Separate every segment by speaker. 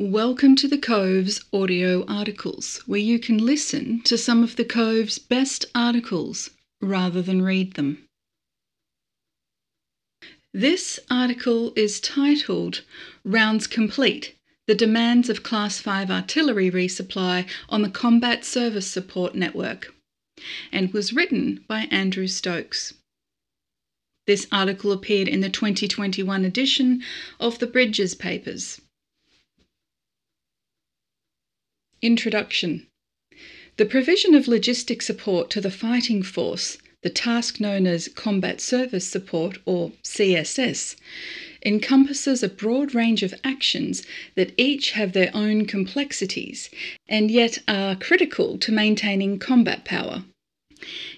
Speaker 1: Welcome to the Cove's audio articles, where you can listen to some of the Cove's best articles rather than read them. This article is titled Rounds Complete The Demands of Class 5 Artillery Resupply on the Combat Service Support Network, and was written by Andrew Stokes. This article appeared in the 2021 edition of the Bridges Papers. Introduction The provision of logistic support to the fighting force, the task known as Combat Service Support or CSS, encompasses a broad range of actions that each have their own complexities and yet are critical to maintaining combat power.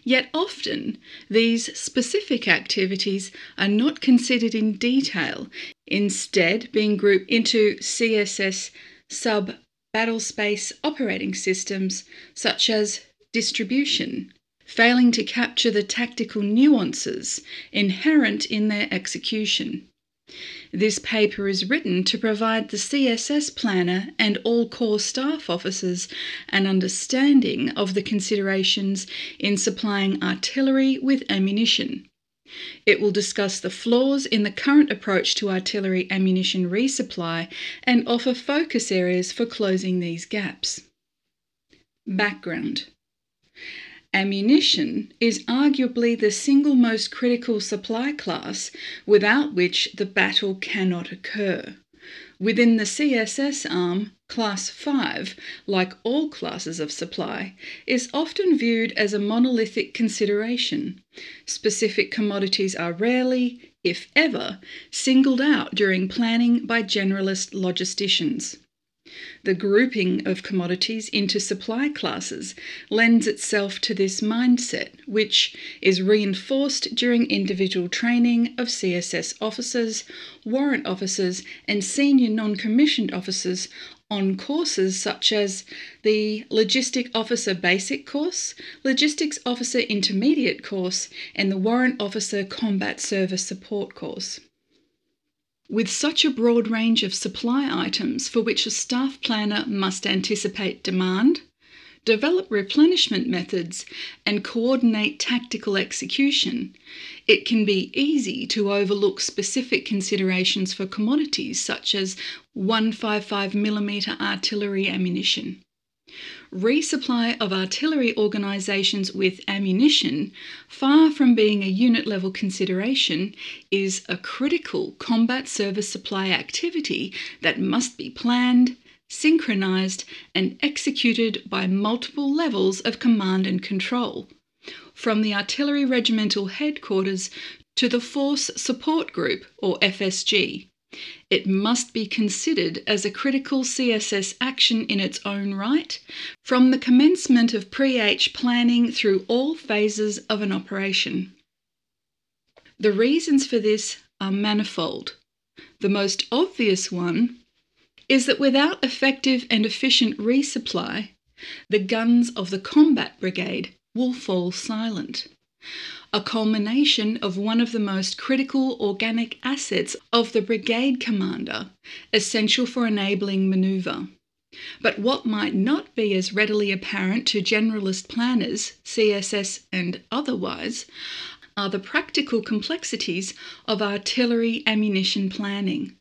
Speaker 1: Yet often, these specific activities are not considered in detail, instead, being grouped into CSS sub battlespace operating systems such as distribution, failing to capture the tactical nuances inherent in their execution. This paper is written to provide the CSS planner and all Corps staff officers an understanding of the considerations in supplying artillery with ammunition it will discuss the flaws in the current approach to artillery ammunition resupply and offer focus areas for closing these gaps. Background Ammunition is arguably the single most critical supply class without which the battle cannot occur. Within the CSS arm, Class 5, like all classes of supply, is often viewed as a monolithic consideration. Specific commodities are rarely, if ever, singled out during planning by generalist logisticians. The grouping of commodities into supply classes lends itself to this mindset, which is reinforced during individual training of CSS officers, warrant officers, and senior non commissioned officers on courses such as the Logistic Officer Basic course, Logistics Officer Intermediate course, and the Warrant Officer Combat Service Support course. With such a broad range of supply items for which a staff planner must anticipate demand, develop replenishment methods, and coordinate tactical execution, it can be easy to overlook specific considerations for commodities such as 155mm artillery ammunition. Resupply of artillery organisations with ammunition, far from being a unit level consideration, is a critical combat service supply activity that must be planned, synchronised, and executed by multiple levels of command and control, from the Artillery Regimental Headquarters to the Force Support Group, or FSG. It must be considered as a critical CSS action in its own right, from the commencement of pre H planning through all phases of an operation. The reasons for this are manifold. The most obvious one is that without effective and efficient resupply, the guns of the combat brigade will fall silent a culmination of one of the most critical organic assets of the brigade commander, essential for enabling manoeuvre. But what might not be as readily apparent to generalist planners, CSS and otherwise, are the practical complexities of artillery ammunition planning.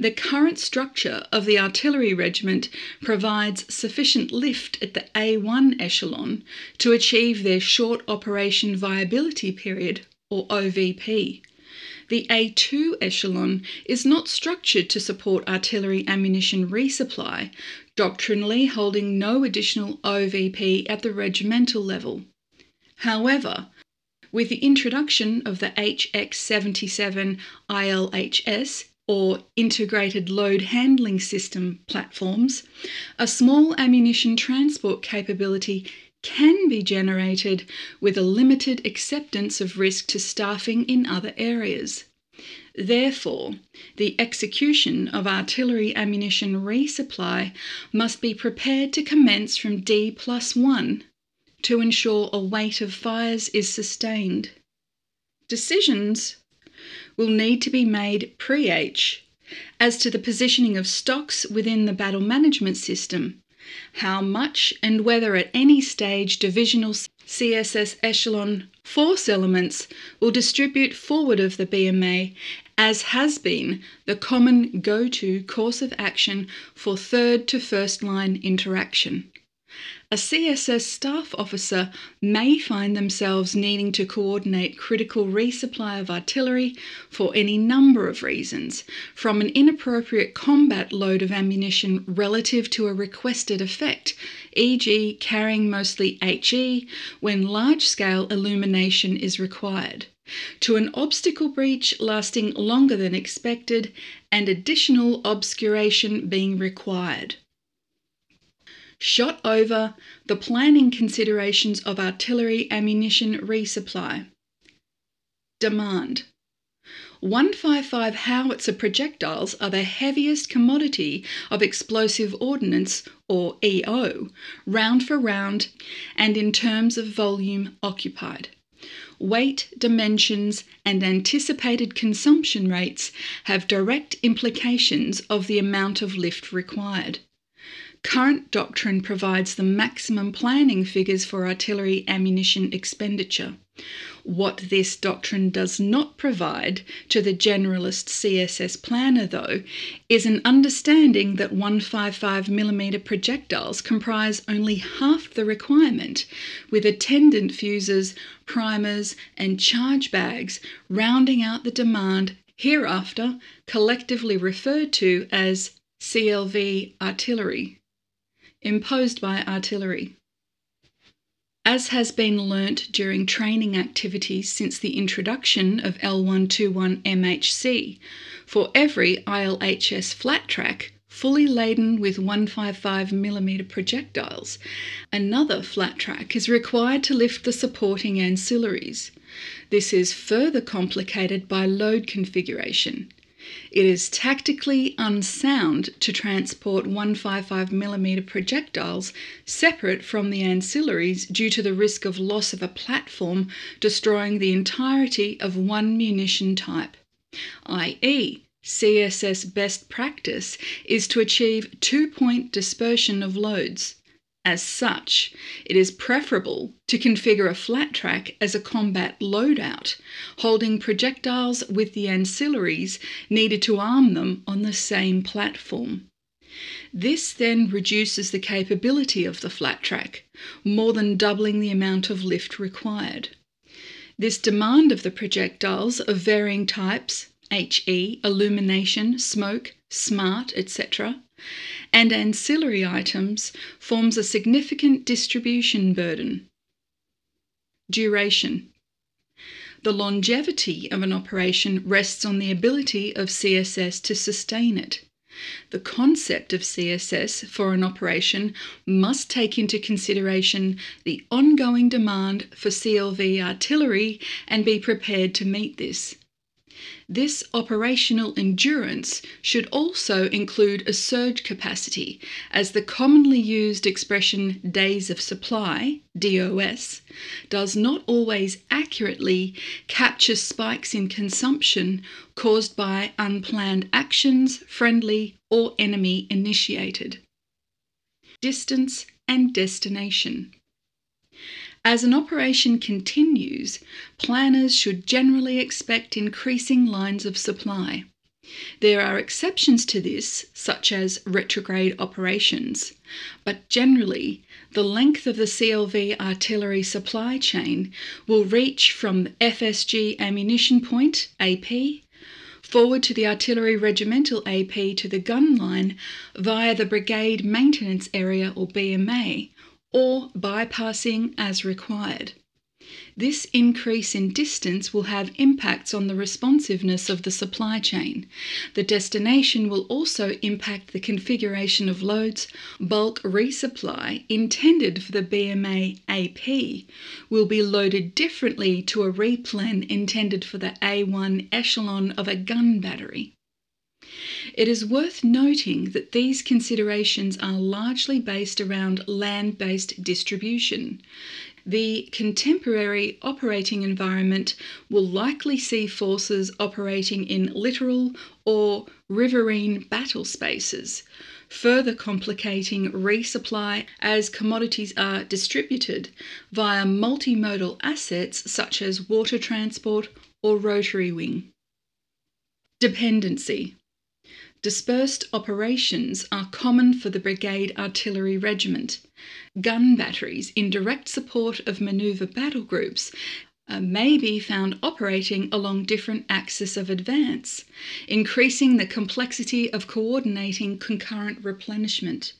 Speaker 1: The current structure of the artillery regiment provides sufficient lift at the A1 echelon to achieve their short operation viability period, or OVP. The A2 echelon is not structured to support artillery ammunition resupply, doctrinally holding no additional OVP at the regimental level. However, with the introduction of the HX77 ILHS or integrated load handling system platforms, a small ammunition transport capability can be generated with a limited acceptance of risk to staffing in other areas. Therefore, the execution of artillery ammunition resupply must be prepared to commence from D plus 1 to ensure a weight of fires is sustained. Decisions will need to be made pre H as to the positioning of stocks within the battle management system, how much and whether at any stage divisional CSS echelon force elements will distribute forward of the BMA as has been the common go to course of action for third to first line interaction. A CSS staff officer may find themselves needing to coordinate critical resupply of artillery for any number of reasons, from an inappropriate combat load of ammunition relative to a requested effect, e.g., carrying mostly HE when large scale illumination is required, to an obstacle breach lasting longer than expected and additional obscuration being required shot over the planning considerations of artillery ammunition resupply. Demand 155 howitzer projectiles are the heaviest commodity of explosive ordnance, or EO, round for round and in terms of volume occupied. Weight, dimensions, and anticipated consumption rates have direct implications of the amount of lift required. Current doctrine provides the maximum planning figures for artillery ammunition expenditure. What this doctrine does not provide to the generalist CSS planner, though, is an understanding that 155mm projectiles comprise only half the requirement, with attendant fuses, primers, and charge bags rounding out the demand hereafter collectively referred to as CLV artillery imposed by artillery. As has been learnt during training activities since the introduction of L121 MHC, for every ILHS flat rack fully laden with 155mm projectiles, another flat rack is required to lift the supporting ancillaries. This is further complicated by load configuration. It is tactically unsound to transport 155mm projectiles separate from the ancillaries due to the risk of loss of a platform destroying the entirety of one munition type, i.e., CSS best practice is to achieve two point dispersion of loads. As such, it is preferable to configure a flat rack as a combat loadout, holding projectiles with the ancillaries needed to arm them on the same platform. This then reduces the capability of the flat rack, more than doubling the amount of lift required. This demand of the projectiles of varying types, HE, illumination, smoke, smart, etc., and ancillary items forms a significant distribution burden. Duration The longevity of an operation rests on the ability of CSS to sustain it. The concept of CSS for an operation must take into consideration the ongoing demand for CLV artillery and be prepared to meet this. This operational endurance should also include a surge capacity, as the commonly used expression days of supply, DOS, does not always accurately capture spikes in consumption caused by unplanned actions, friendly or enemy initiated. Distance and destination. As an operation continues, planners should generally expect increasing lines of supply. There are exceptions to this, such as retrograde operations, but generally, the length of the CLV artillery supply chain will reach from FSG ammunition point, AP, forward to the artillery regimental AP to the gun line via the brigade maintenance area or BMA, or bypassing as required. This increase in distance will have impacts on the responsiveness of the supply chain. The destination will also impact the configuration of loads. Bulk resupply intended for the BMA AP will be loaded differently to a replen intended for the A1 echelon of a gun battery. It is worth noting that these considerations are largely based around land based distribution. the contemporary operating environment will likely see forces operating in littoral or riverine battle spaces, further complicating resupply as commodities are distributed via multimodal assets such as water transport or rotary wing. Dependency Dispersed operations are common for the Brigade Artillery Regiment. Gun batteries in direct support of manoeuvre battle groups uh, may be found operating along different axes of advance, increasing the complexity of coordinating concurrent replenishment.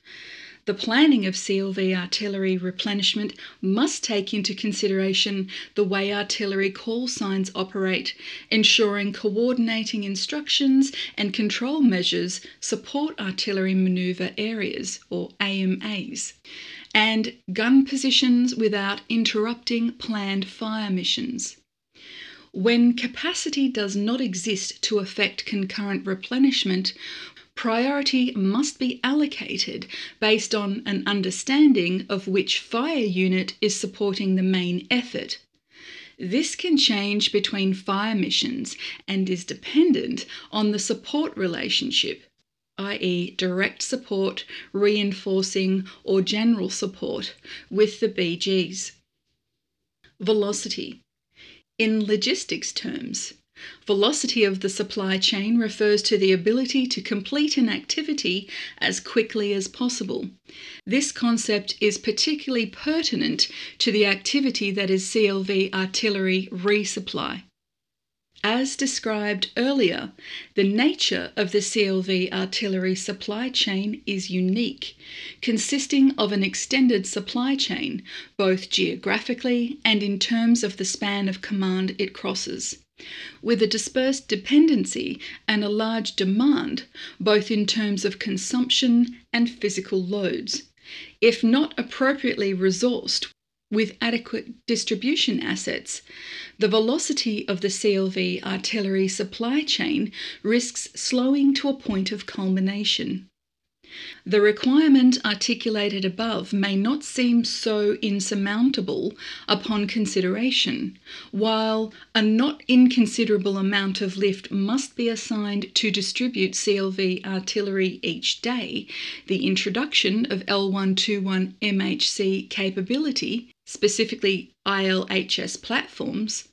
Speaker 1: The planning of CLV artillery replenishment must take into consideration the way artillery call signs operate, ensuring coordinating instructions and control measures support artillery manoeuvre areas, or AMAs, and gun positions without interrupting planned fire missions. When capacity does not exist to effect concurrent replenishment, priority must be allocated based on an understanding of which fire unit is supporting the main effort. This can change between fire missions and is dependent on the support relationship, i.e., direct support, reinforcing, or general support, with the BGs. Velocity. In logistics terms, Velocity of the supply chain refers to the ability to complete an activity as quickly as possible. This concept is particularly pertinent to the activity that is CLV artillery resupply. As described earlier, the nature of the CLV artillery supply chain is unique, consisting of an extended supply chain, both geographically and in terms of the span of command it crosses with a dispersed dependency and a large demand, both in terms of consumption and physical loads. If not appropriately resourced with adequate distribution assets, the velocity of the CLV artillery supply chain risks slowing to a point of culmination. The requirement articulated above may not seem so insurmountable upon consideration, while a not inconsiderable amount of lift must be assigned to distribute CLV artillery each day. The introduction of L121 MHC capability, specifically ILHS platforms,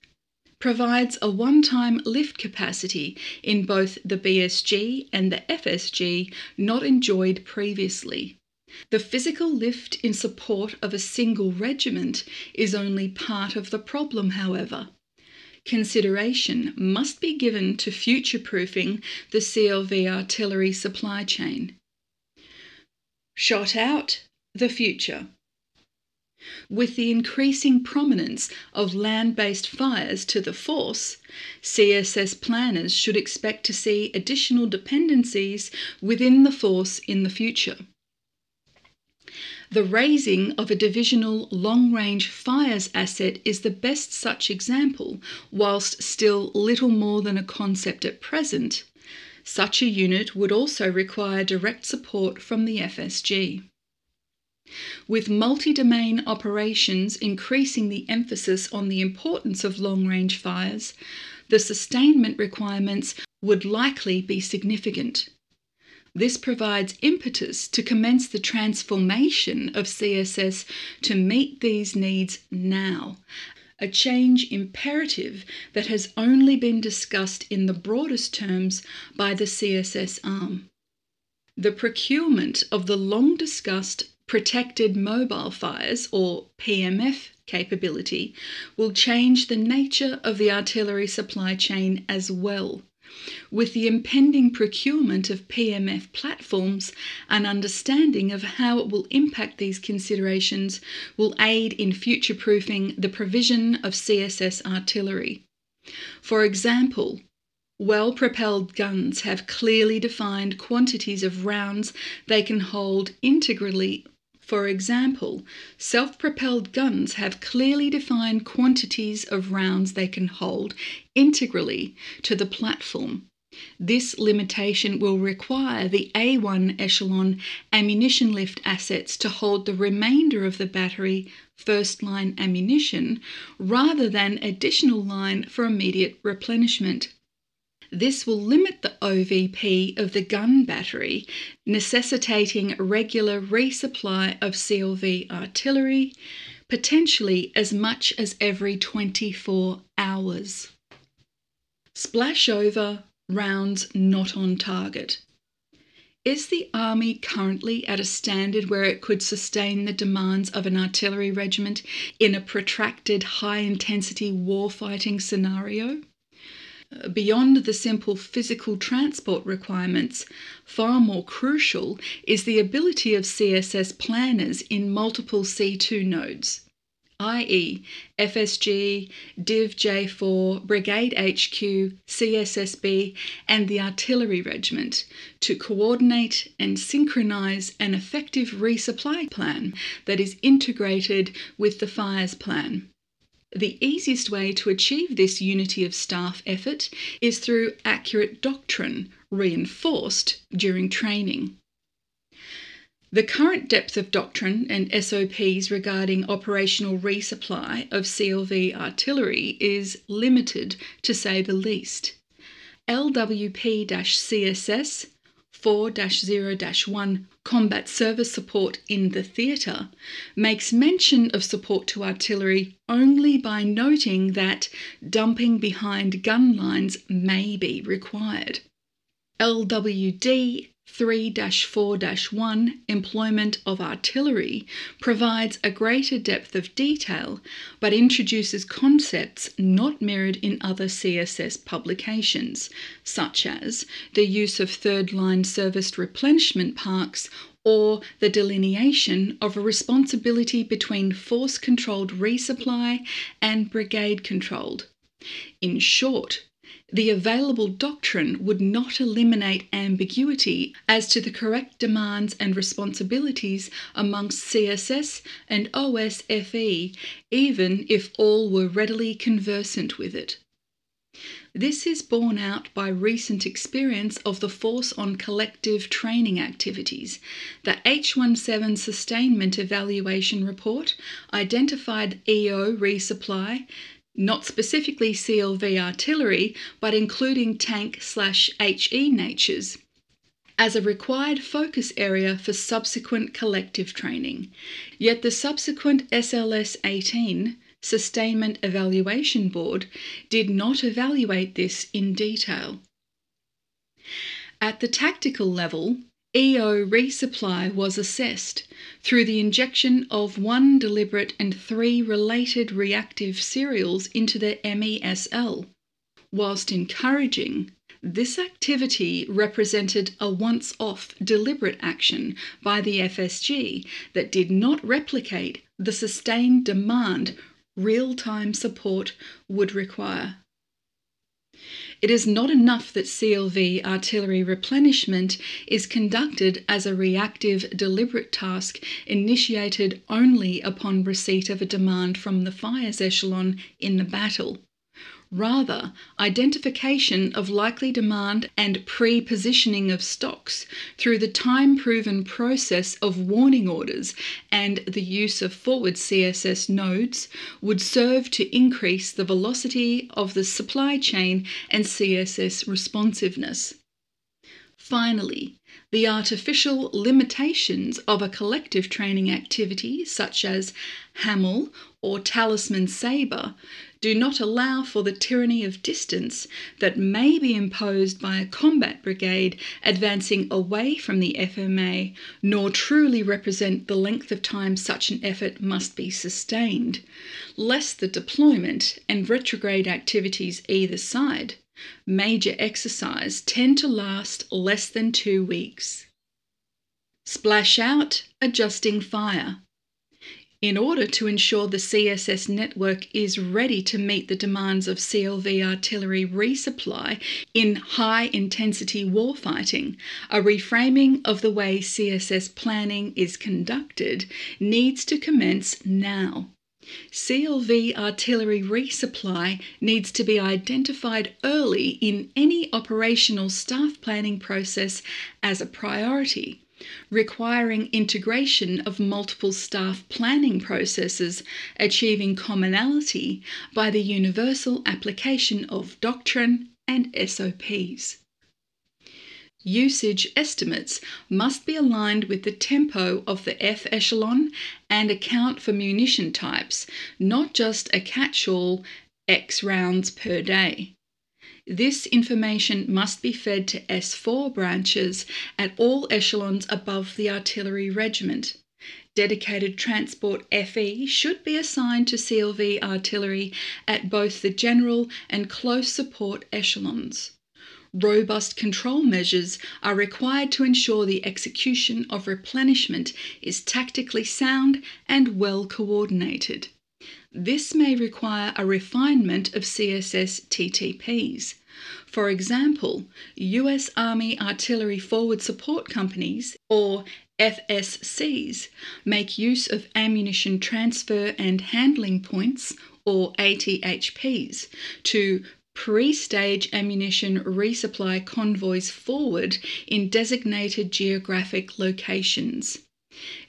Speaker 1: provides a one time lift capacity in both the BSG and the FSG not enjoyed previously. The physical lift in support of a single regiment is only part of the problem, however. Consideration must be given to future proofing the CLV artillery supply chain. Shot out, the future. With the increasing prominence of land based fires to the force, CSS planners should expect to see additional dependencies within the force in the future. The raising of a divisional long range fires asset is the best such example, whilst still little more than a concept at present. Such a unit would also require direct support from the FSG. With multi domain operations increasing the emphasis on the importance of long range fires, the sustainment requirements would likely be significant. This provides impetus to commence the transformation of CSS to meet these needs now, a change imperative that has only been discussed in the broadest terms by the CSS arm. The procurement of the long discussed protected mobile fires, or PMF capability, will change the nature of the artillery supply chain as well. With the impending procurement of PMF platforms, an understanding of how it will impact these considerations will aid in future proofing the provision of CSS artillery. For example, well propelled guns have clearly defined quantities of rounds they can hold integrally for example, self propelled guns have clearly defined quantities of rounds they can hold integrally to the platform. This limitation will require the A1 echelon ammunition lift assets to hold the remainder of the battery first line ammunition rather than additional line for immediate replenishment. This will limit the OVP of the gun battery, necessitating regular resupply of CLV artillery, potentially as much as every 24 hours. Splash over, rounds not on target. Is the Army currently at a standard where it could sustain the demands of an artillery regiment in a protracted high intensity warfighting scenario? Beyond the simple physical transport requirements, far more crucial is the ability of CSS planners in multiple C2 nodes, i.e., FSG, Div J4, Brigade HQ, CSSB, and the Artillery Regiment, to coordinate and synchronise an effective resupply plan that is integrated with the fires plan. The easiest way to achieve this unity of staff effort is through accurate doctrine reinforced during training. The current depth of doctrine and SOPs regarding operational resupply of CLV artillery is limited, to say the least. LWP CSS 4 0 1 Combat Service Support in the Theatre makes mention of support to artillery only by noting that dumping behind gun lines may be required. LWD 3 4 1 Employment of Artillery provides a greater depth of detail but introduces concepts not mirrored in other CSS publications, such as the use of third line serviced replenishment parks or the delineation of a responsibility between force controlled resupply and brigade controlled. In short, the available doctrine would not eliminate ambiguity as to the correct demands and responsibilities amongst CSS and OSFE, even if all were readily conversant with it. This is borne out by recent experience of the force on collective training activities. The H17 Sustainment Evaluation Report identified EO resupply, not specifically CLV artillery, but including tank slash HE natures, as a required focus area for subsequent collective training. Yet the subsequent SLS 18 Sustainment Evaluation Board did not evaluate this in detail. At the tactical level, EO resupply was assessed through the injection of one deliberate and three related reactive serials into the MESL. Whilst encouraging, this activity represented a once off deliberate action by the FSG that did not replicate the sustained demand real time support would require. It is not enough that CLV artillery replenishment is conducted as a reactive, deliberate task initiated only upon receipt of a demand from the fires echelon in the battle. Rather, identification of likely demand and pre positioning of stocks through the time proven process of warning orders and the use of forward CSS nodes would serve to increase the velocity of the supply chain and CSS responsiveness. Finally, the artificial limitations of a collective training activity such as Hamel or Talisman Sabre do not allow for the tyranny of distance that may be imposed by a combat brigade advancing away from the FMA, nor truly represent the length of time such an effort must be sustained, lest the deployment and retrograde activities either side, major exercise, tend to last less than two weeks. Splash out, adjusting fire. In order to ensure the CSS network is ready to meet the demands of CLV artillery resupply in high intensity warfighting, a reframing of the way CSS planning is conducted needs to commence now. CLV artillery resupply needs to be identified early in any operational staff planning process as a priority requiring integration of multiple staff planning processes, achieving commonality by the universal application of doctrine and SOPs. Usage estimates must be aligned with the tempo of the F echelon and account for munition types, not just a catch all X rounds per day. This information must be fed to S4 branches at all echelons above the artillery regiment. Dedicated transport FE should be assigned to CLV artillery at both the general and close support echelons. Robust control measures are required to ensure the execution of replenishment is tactically sound and well coordinated. This may require a refinement of CSS TTPs. For example, US Army Artillery Forward Support Companies, or FSCs, make use of ammunition transfer and handling points, or ATHPs, to pre stage ammunition resupply convoys forward in designated geographic locations.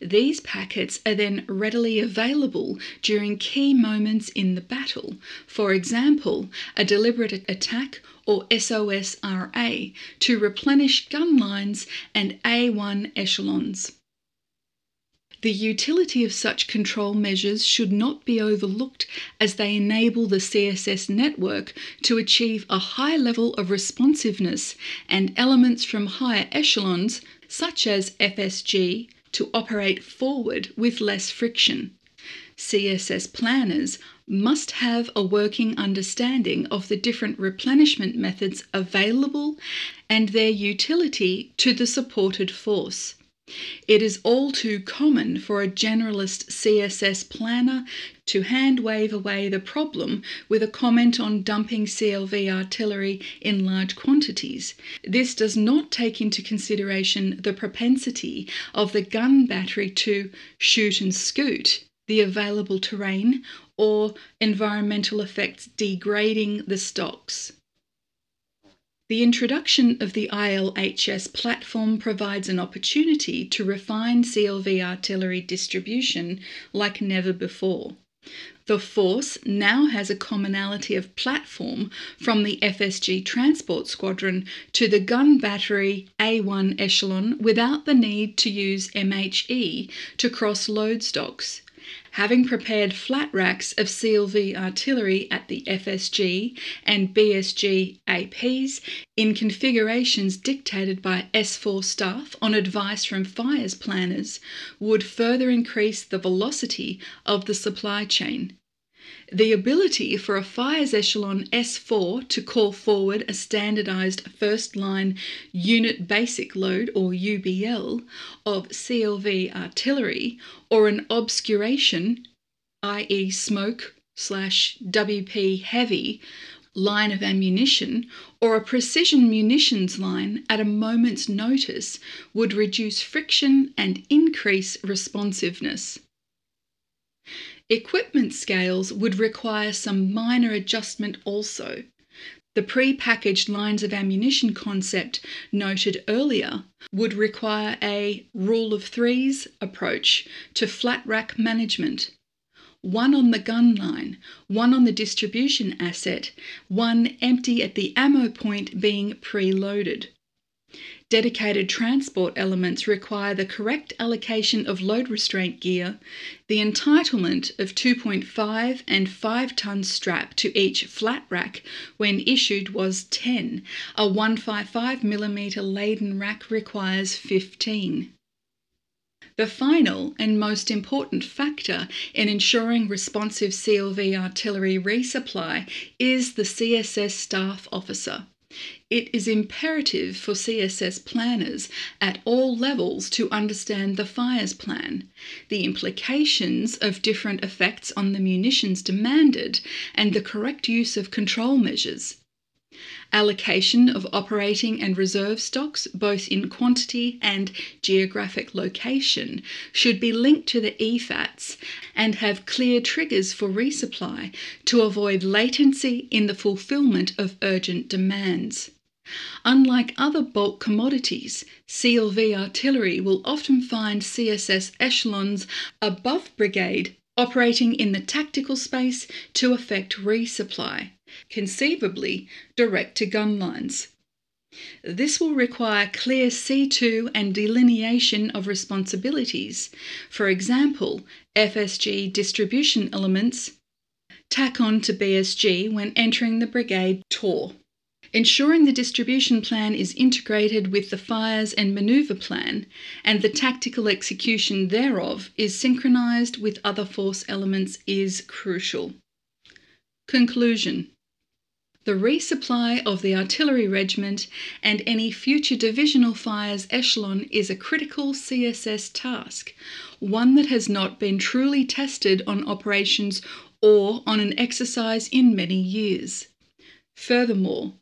Speaker 1: These packets are then readily available during key moments in the battle, for example, a deliberate attack or SOSRA, to replenish gun lines and A1 echelons. The utility of such control measures should not be overlooked as they enable the CSS network to achieve a high level of responsiveness and elements from higher echelons, such as FSG, to operate forward with less friction. CSS planners must have a working understanding of the different replenishment methods available and their utility to the supported force. It is all too common for a generalist CSS planner to hand wave away the problem with a comment on dumping CLV artillery in large quantities. This does not take into consideration the propensity of the gun battery to shoot and scoot, the available terrain, or environmental effects degrading the stocks. The introduction of the ILHS platform provides an opportunity to refine CLV artillery distribution like never before. The force now has a commonality of platform from the FSG Transport Squadron to the gun battery A1 echelon without the need to use MHE to cross load stocks having prepared flat racks of CLV artillery at the FSG and BSG APs in configurations dictated by S4 staff on advice from fires planners, would further increase the velocity of the supply chain. The ability for a fires echelon S4 to call forward a standardized first line unit basic load or UBL of CLV artillery or an obscuration, i.e., smoke slash WP heavy line of ammunition or a precision munitions line at a moment's notice would reduce friction and increase responsiveness. Equipment scales would require some minor adjustment also. The pre packaged lines of ammunition concept noted earlier would require a rule of threes approach to flat rack management. One on the gun line, one on the distribution asset, one empty at the ammo point being preloaded. Dedicated transport elements require the correct allocation of load restraint gear, the entitlement of 2.5 and 5 ton strap to each flat rack when issued was 10. A 155mm laden rack requires 15. The final and most important factor in ensuring responsive CLV artillery resupply is the CSS staff officer. It is imperative for CSS planners at all levels to understand the fires plan, the implications of different effects on the munitions demanded, and the correct use of control measures. Allocation of operating and reserve stocks, both in quantity and geographic location, should be linked to the EFATs and have clear triggers for resupply to avoid latency in the fulfillment of urgent demands. Unlike other bulk commodities, CLV artillery will often find CSS echelons above brigade operating in the tactical space to effect resupply, conceivably direct to gun lines. This will require clear C2 and delineation of responsibilities. For example, FSG distribution elements tack on to BSG when entering the brigade tour. Ensuring the distribution plan is integrated with the fires and manoeuvre plan, and the tactical execution thereof is synchronized with other force elements is crucial. Conclusion the resupply of the artillery regiment and any future divisional fires echelon is a critical CSS task, one that has not been truly tested on operations or on an exercise in many years. Furthermore,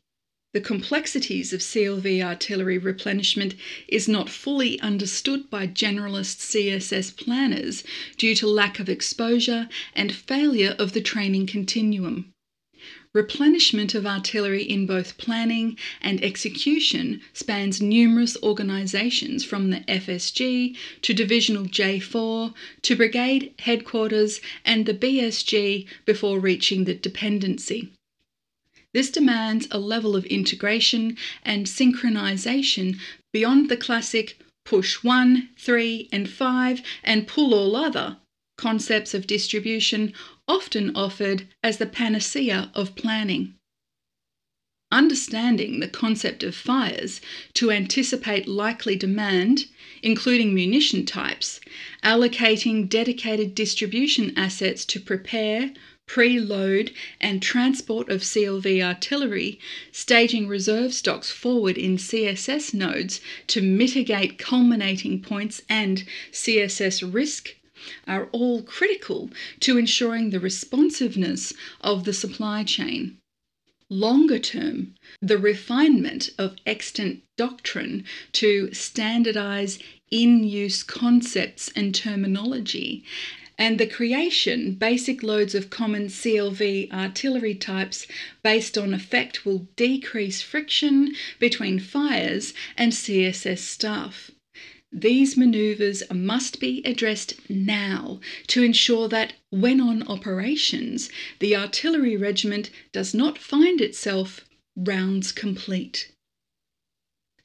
Speaker 1: the complexities of CLV artillery replenishment is not fully understood by generalist CSS planners due to lack of exposure and failure of the training continuum. Replenishment of artillery in both planning and execution spans numerous organisations from the FSG to Divisional J4 to Brigade Headquarters and the BSG before reaching the dependency. This demands a level of integration and synchronization beyond the classic push 1, 3, and 5 and pull all other concepts of distribution often offered as the panacea of planning. Understanding the concept of fires to anticipate likely demand, including munition types, allocating dedicated distribution assets to prepare, preload and transport of CLV artillery, staging reserve stocks forward in CSS nodes to mitigate culminating points and CSS risk are all critical to ensuring the responsiveness of the supply chain. Longer term, the refinement of extant doctrine to standardize in use concepts and terminology and the creation basic loads of common CLV artillery types based on effect will decrease friction between fires and CSS staff. These manoeuvres must be addressed now to ensure that, when on operations, the artillery regiment does not find itself rounds complete.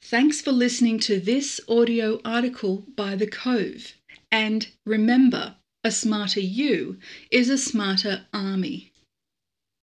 Speaker 1: Thanks for listening to this audio article by The Cove. And remember, a smarter you is a smarter army.